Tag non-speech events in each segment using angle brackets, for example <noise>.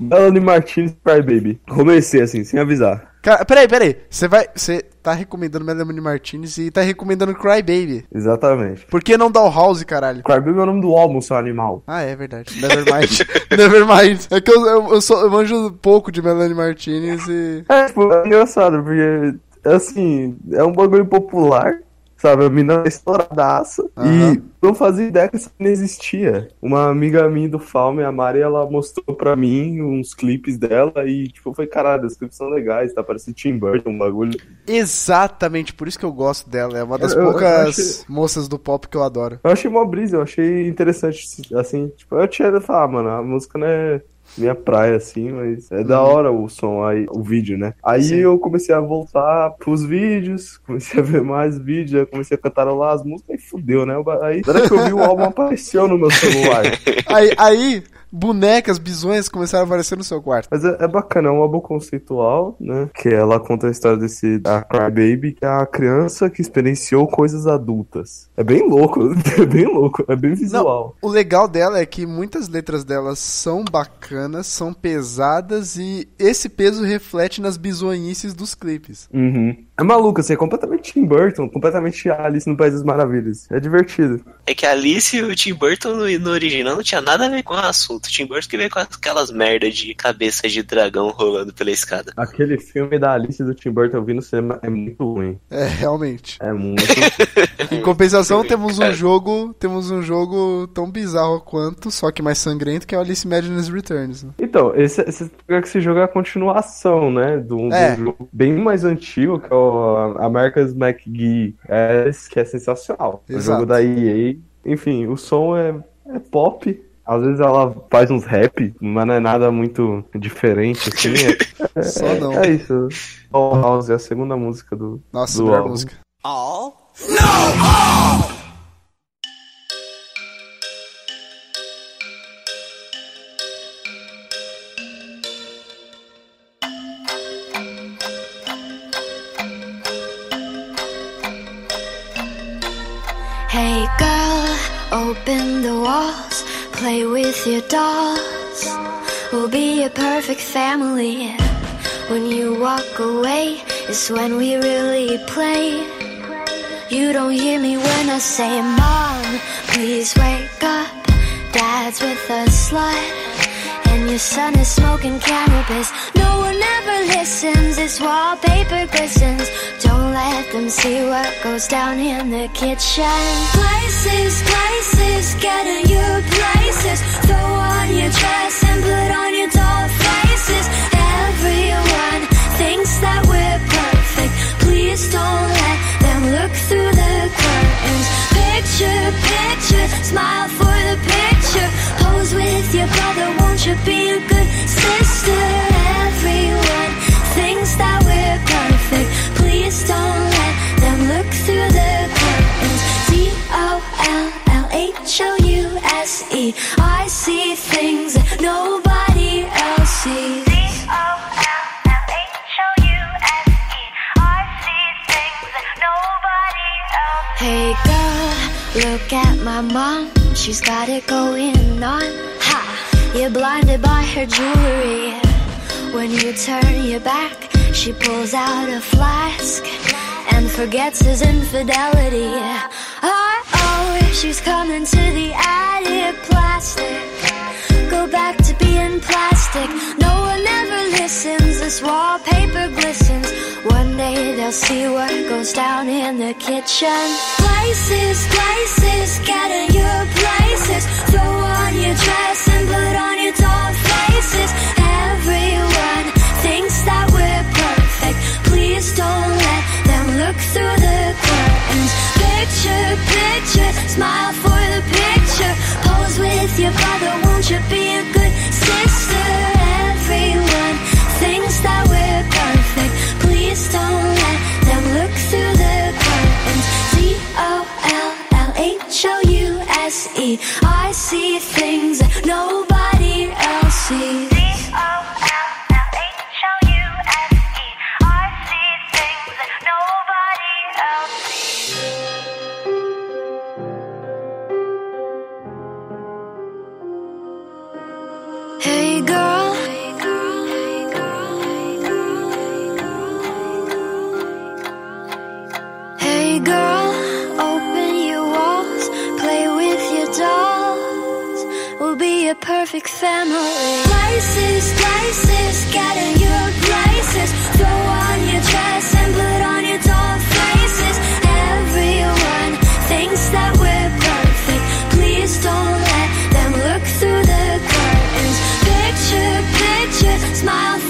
Melanie Martinez Cry Baby. Comecei assim, sem avisar. Cara, peraí, peraí. Você vai. Você tá recomendando Melanie Martinez e tá recomendando Cry Baby. Exatamente. Por que não Dollhouse, caralho? Cry Baby é o nome do álbum, seu animal. Ah, é verdade. Nevermind. <laughs> Nevermind. É que eu, eu, eu, sou, eu manjo pouco de Melanie Martinez e. É, tipo, é engraçado, porque, assim, é um bagulho popular. Sabe, a mina é estouradaça. Aham. E não fazia ideia que isso não existia. Uma amiga minha do Falme, a Mari, ela mostrou pra mim uns clipes dela e, tipo, foi caralho, os clipes são legais, tá parecendo Tim Burton, um bagulho. Exatamente, por isso que eu gosto dela. É uma das Eu- eu poucas achei- moças do pop que eu adoro. Eu achei mó brisa, eu achei interessante, assim, tipo, eu tinha de falar, mano, a música não é minha praia, assim, mas é da hora o som, aí, o vídeo, né? Aí Sim. eu comecei a voltar pros vídeos, comecei a ver mais vídeos, comecei a cantarolar as músicas e fudeu, né? Aí, na hora que eu vi o álbum apareceu no meu celular. <laughs> Aí, aí, bonecas, bisões começaram a aparecer no seu quarto. Mas é, é bacana, é um álbum conceitual, né? Que ela conta a história desse da Cry Baby, que é a criança que experienciou coisas adultas. <laughs> É bem louco, é bem louco, é bem visual. O legal dela é que muitas letras delas são bacanas, são pesadas e esse peso reflete nas bizonhices dos clipes. Uhum. É maluco, assim, é completamente Tim Burton, completamente Alice no País das Maravilhas. É divertido. É que a Alice e o Tim Burton no, no original não tinha nada a ver com o assunto. O Tim Burton que veio com aquelas merda de cabeça de dragão rolando pela escada. Aquele filme da Alice do Tim Burton eu vi no cinema é muito ruim. É, realmente. É muito. <laughs> Em compensação, temos um jogo, temos um jogo tão bizarro quanto, só que mais sangrento, que é o Alice Madness Returns. né? então, esse, esse, esse jogo é a continuação, né? Do, do É. jogo bem mais antigo, que é o America's McGee. É, que é sensacional. O Exato. jogo da EA. Enfim, o som é, é pop. Às vezes ela faz uns rap, mas não é nada muito diferente, assim. É, <laughs> Só é- não. É isso. All House é a segunda música do. Nossa, do melhor álbum. música. Hey girl, open the walls, play with your dolls. We'll be a perfect family. When you walk away, is when we really play. You don't hear me when I say, Mom, please wake up. Dad's with a slut. And your son is smoking cannabis. No one ever listens, it's wallpaper glistens. Don't let them see what goes down in the kitchen. Places, places, get in your places. Throw on your dress and put on your doll Hey girl, look at my mom. She's got it going on. Ha! You're blinded by her jewelry. When you turn your back, she pulls out a flask and forgets his infidelity. Oh, oh, she's coming to the attic. Plastic. Go back to being plastic. This wallpaper glistens. One day they'll see what goes down in the kitchen. Places, places, get in your places. Throw on your dress and put on your doll faces. Everyone thinks that we're perfect. Please don't let them look through the curtains. Picture, picture, smile for smile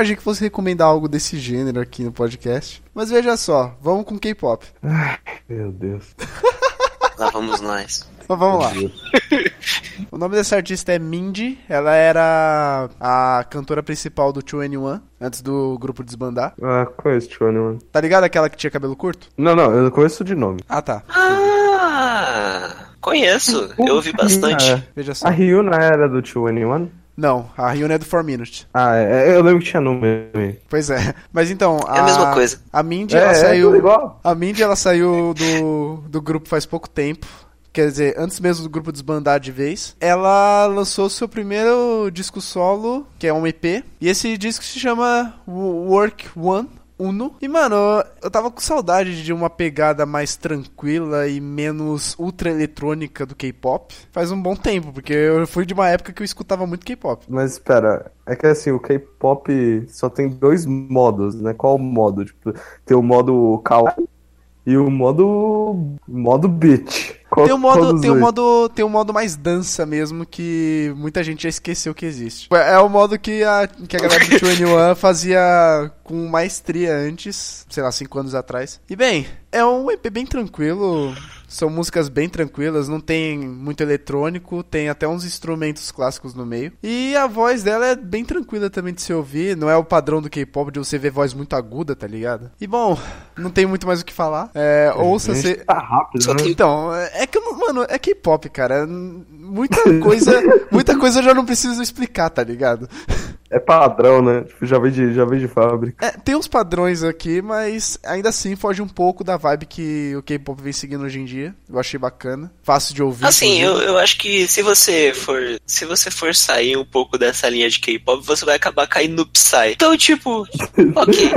imaginei que fosse recomendar algo desse gênero aqui no podcast. Mas veja só, vamos com K-pop. Meu Deus. <laughs> Lá vamos nós. Mas vamos lá. O nome dessa artista é Mindy. Ela era a cantora principal do 2NE1, antes do grupo desbandar. Ah, conheço Tony, mano. Tá ligado aquela que tinha cabelo curto? Não, não, eu conheço de nome. Ah, tá. Ah, conheço. Eu ouvi bastante. Veja só. A Ryuna era do 2NE1? Não, a Ryuna é do 4 Minutes. Ah, é, eu lembro que tinha nome. Pois é. Mas então, É a mesma coisa. A Mindy, É, ela é saiu. tudo igual. A Mindy, ela saiu do, do grupo faz pouco tempo. Quer dizer, antes mesmo do grupo desbandar de vez. Ela lançou seu primeiro disco solo, que é um EP. E esse disco se chama Wo- Work One. Uno. E, mano, eu tava com saudade de uma pegada mais tranquila e menos ultra eletrônica do K-pop. Faz um bom tempo, porque eu fui de uma época que eu escutava muito K-pop. Mas espera, é que assim, o K-pop só tem dois modos, né? Qual o modo? Tipo, tem o modo kawaii e o modo modo beat. Qual, Tem um modo, tem um modo, tem um modo mais dança mesmo que muita gente já esqueceu que existe. É o modo que a, que a <laughs> galera do 2NE1 fazia com maestria antes, sei lá, 5 anos atrás. E bem, é um EP bem tranquilo, são músicas bem tranquilas, não tem muito eletrônico, tem até uns instrumentos clássicos no meio. E a voz dela é bem tranquila também de se ouvir, não é o padrão do K-pop de você ver voz muito aguda, tá ligado? E bom, não tem muito mais o que falar. É, ouça Gente, se Tá rápido, né? então, é que, mano, é K-pop, cara. Muita coisa, <laughs> muita coisa eu já não preciso explicar, tá ligado? É padrão, né? Tipo, já vem de, já vem de fábrica. É, tem uns padrões aqui, mas ainda assim foge um pouco da vibe que o K-pop vem seguindo hoje em dia. Eu achei bacana, fácil de ouvir. Assim, eu, eu acho que se você for se você for sair um pouco dessa linha de K-pop, você vai acabar caindo no Psy. Então, tipo, <laughs> ok.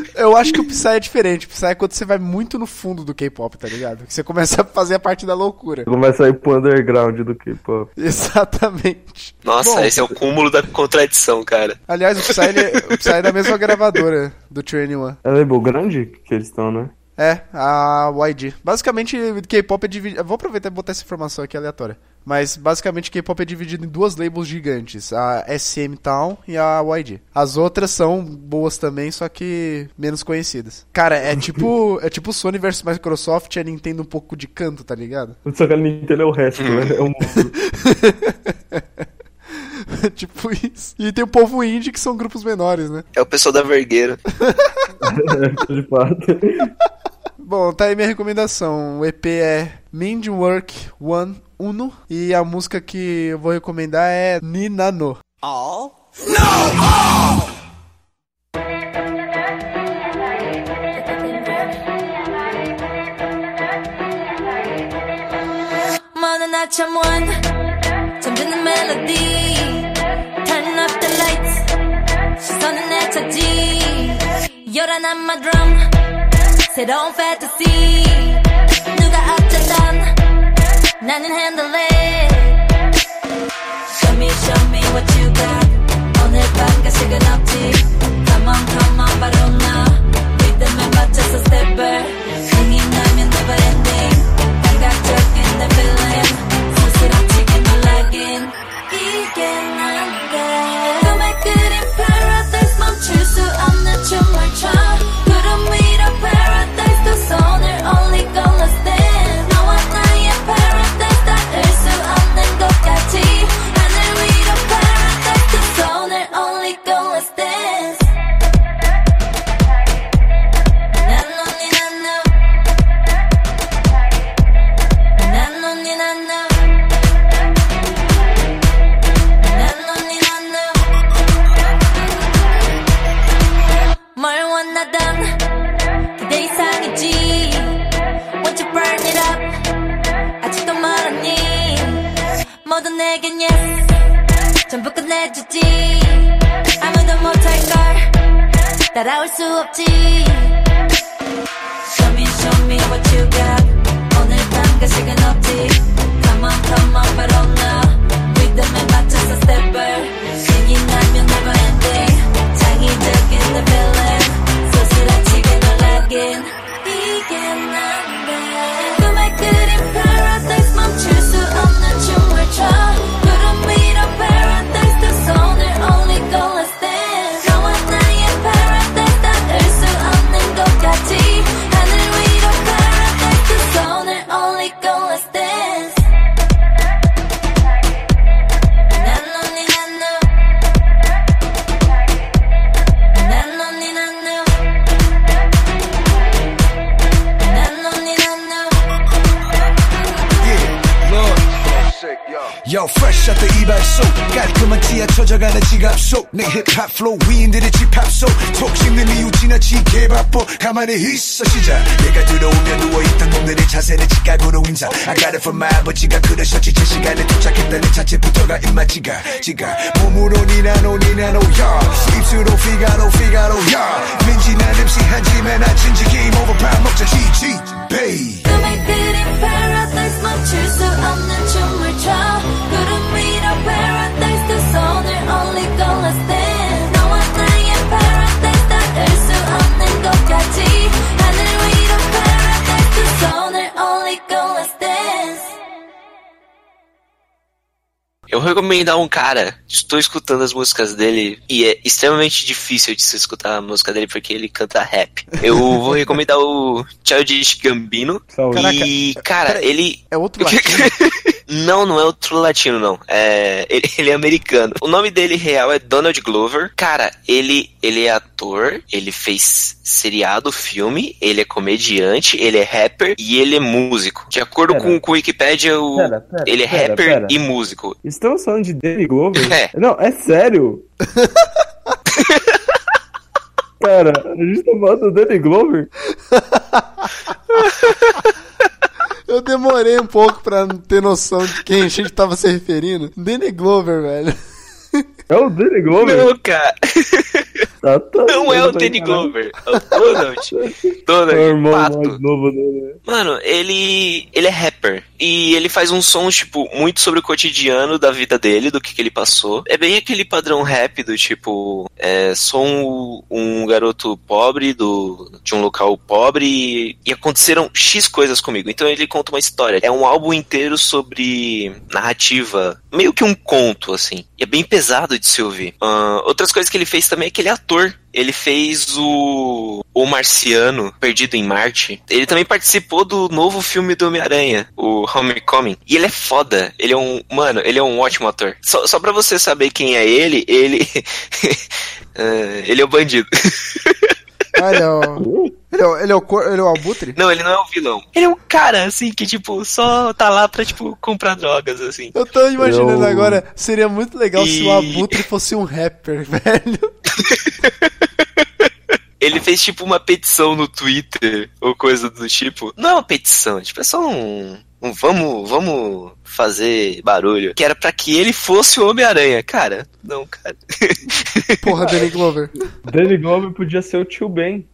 <laughs> eu acho que o Psy é diferente. O Psy é quando você vai muito no fundo do K-pop, tá ligado? Que você começa a fazer a parte da loucura. Começa a ir pro underground do K-pop. <laughs> Exatamente. Nossa, Bom, esse é o cúmulo da contradição, cara. Aliás, o Psy, ele- o Psy é da mesma gravadora do 2NE1. É label grande que eles estão, né? É, a YG. Basicamente, K-pop é dividido. Vou aproveitar e botar essa informação aqui aleatória. Mas basicamente, K-pop é dividido em duas labels gigantes: a SM Town e a YG. As outras são boas também, só que menos conhecidas. Cara, é <laughs> tipo, é tipo Sony versus Microsoft e a Nintendo um pouco de canto, tá ligado? <laughs> Só que a Nintendo é o resto, né? É um... <laughs> tipo isso. E tem o povo indie que são grupos menores, né? É o pessoal da Vergueira. de fato. Bom, tá aí minha recomendação. O EP é Mind Work One Uno e a música que eu vou recomendar é Ninano. 모든 아침 원 잠드는 멜로디 Turn up the lights 시선은 내 차지 요란한 my drum 새로운 fantasy 누가 어쩌던 나는 handle it Show me show me what you got 오늘 밤 가식은 없지 Come on come on 바로 나 리듬에 맞춰서 stepper 흥이 나면 never ending 감각적인 내 feeling 난 그대 이상이지 Want you burn it up 아직도 멀었니 모두 내겐 yes 전부 끝내주지 아무도 못할 걸 따라올 수 없지 Show me show me what you got 오늘 밤과 시간 없지 Come on come on but only 쳐져가는 지갑 속 내 힙합 플로우 위인들의 집합 속톡 씹는 이유 지나치게 바빠 가만히 있어 시작. 내가 들어오면 누워있던 놈들의 자세는 직각으로 인사. I got it from my 아버지가 그러셨지. 제 시간에 도착했다는 자체부터가 입맛지가 지가. 몸으로 니나노 니나노 야. 입술로 피가로 피가로 야. 민지 난 MC 하지만 나 진지 게임 오버 밥 먹자. GG 베이 꿈에 그린 paradise 멈출 수 없는 춤을 춰 Eu recomendar um cara, estou escutando as músicas dele e é extremamente difícil de se escutar a música dele porque ele canta rap. Eu vou recomendar o Childish Gambino Saúde. e, cara, ele... É outro latino. <laughs> Não, não é outro latino, não. É, ele, ele é americano. O nome dele real é Donald Glover. Cara, ele, ele é ator, ele fez seriado, filme, ele é comediante, ele é rapper e ele é músico. De acordo Pera. com, com o Wikipedia, o, Pera, pera, ele é pera, rapper pera. e músico. Estamos falando de Danny Glover? É. Não, é sério. <laughs> Cara, a gente tá falando do Danny Glover? Eu demorei um pouco pra ter noção de quem a gente tava se referindo. Danny Glover, velho. É o Danny Glover? Não, cara, <laughs> Tá, tá, não é o Danny. Glover. É o Donald. <laughs> É o Donald, irmão pato. mais novo dele. né? Mano, ele ele é rapper e ele faz uns sons tipo muito sobre o cotidiano da vida dele, do que, que ele passou. É bem aquele padrão rap do tipo, é, sou um, um garoto pobre do de um local pobre e, e aconteceram X coisas comigo. Então ele conta uma história. É um álbum inteiro sobre narrativa, meio que um conto assim. E é bem pesado de se ouvir. Ah, outras coisas que ele fez também é que ele é ator. Ele fez o O Marciano, Perdido em Marte. Ele também participou do novo filme do Homem-Aranha, o Homecoming. E ele é foda. Ele é um. Mano, ele é um ótimo ator. Só, só pra você saber quem é ele, ele. <laughs> eh, ele é o bandido. <laughs> Ah, <laughs> ele é o. Ele é o, ele é o, ele é o abutre? Não, ele não é o vilão. Ele é um cara, assim, que, tipo, só tá lá pra, tipo, comprar drogas, assim. Eu tô imaginando Eu- agora, seria muito legal se o E- abutre fosse um rapper, <laughs> velho. <laughs> Ele fez, tipo, uma petição no Twitter, ou coisa do tipo. Não é uma petição, tipo, é só um. Um vamos, vamos fazer barulho. Que era pra que ele fosse o Homem-Aranha. Cara, não, cara. <laughs> Porra, Danny Glover. Danny Glover podia ser o tio Ben.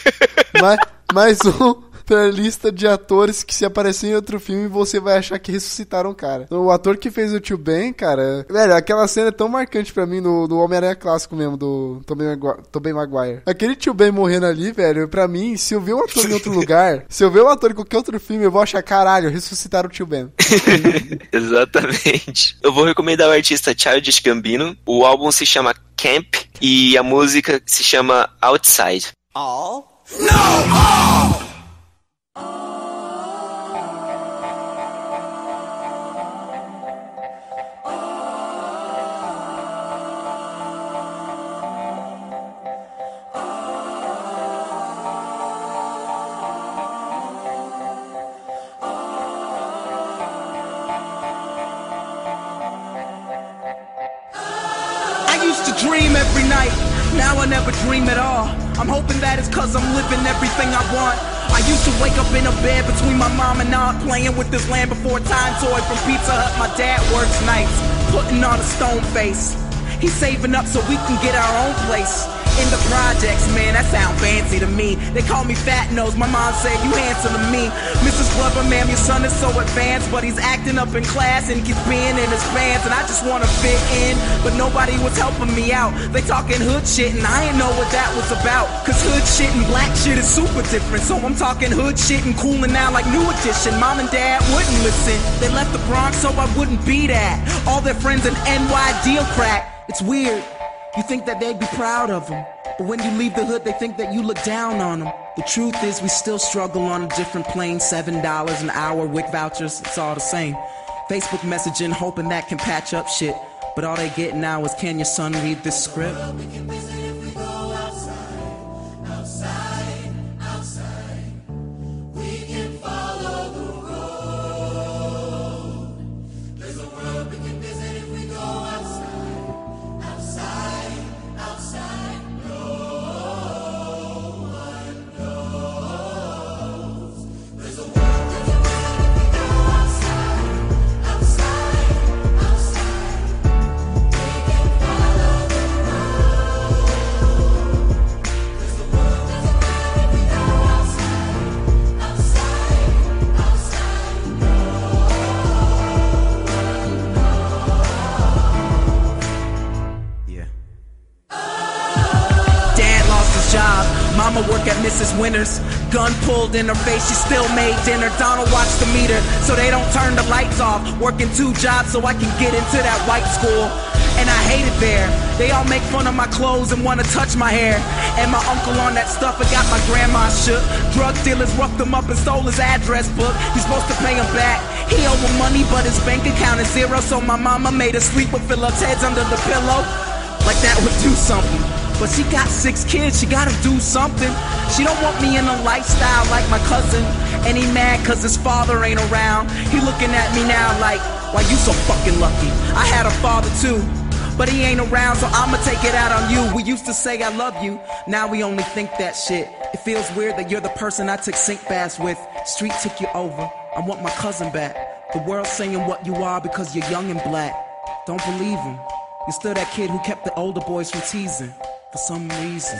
<laughs> Mais, mais um pra lista de atores que se aparecer em outro filme você vai achar que ressuscitaram o cara. O ator que fez o tio Ben, cara, velho, aquela cena é tão marcante pra mim no, do Homem-Aranha clássico mesmo, do Tobey Maguire, Tobey Maguire. Aquele tio Ben morrendo ali, velho, pra mim, se eu ver um ator em outro <laughs> lugar, se eu ver um ator em qualquer outro filme, eu vou achar, caralho, ressuscitaram o tio Ben. <laughs> Exatamente. Eu vou recomendar o artista Childish Gambino. O álbum se chama Camp e a música se chama Outside. I used to dream every night, now I never dream at all. I'm hoping that it's cause I'm living everything I want. I used to wake up in a bed between my mom and aunt, playing with this land before time toy from Pizza Hut. My dad works nights, putting on a stone face. He's saving up so we can get our own place. In the projects, man, that sound fancy to me. They call me fat nose, my mom said you handsome to me. Mrs. Glover, ma'am, your son is so advanced, but he's acting up in class and keeps being in his pants. And I just wanna fit in, but nobody was helping me out. They talking hood shit, and I ain't know what that was about. Cause hood shit and black shit is super different. So I'm talking hood shit and cooling now like new edition. Mom and dad wouldn't listen. They left the Bronx so I wouldn't be that. All their friends an NY deal crack. It's weird. You think that they'd be proud of them. But when you leave the hood, they think that you look down on them. The truth is, we still struggle on a different plane. $7 an hour, WIC vouchers, it's all the same. Facebook messaging, hoping that can patch up shit. But all they get now is, can your son read this script? Work winners. Gun pulled in her face, she still made dinner. Donald watched the meter so they don't turn the lights off. Working two jobs so I can get into that white school. And I hate it there. They all make fun of my clothes and wanna touch my hair. And my uncle on that stuff, it got my grandma shook. Drug dealers roughed him up and stole his address book. He's supposed to pay him back. He owed him money, but his bank account is zero. So my mama made her sleep with Philip's heads under the pillow. Like that would do something. But she got six kids, she gotta do something. She don't want me in a lifestyle like my cousin. And he mad cause his father ain't around. He looking at me now like, why you so fucking lucky? I had a father too. But he ain't around, so I'ma take it out on you. We used to say I love you, now we only think that shit. It feels weird that you're the person I took sink baths with. Street took you over, I want my cousin back. The world's saying what you are because you're young and black. Don't believe him. You're still that kid who kept the older boys from teasing for some reason.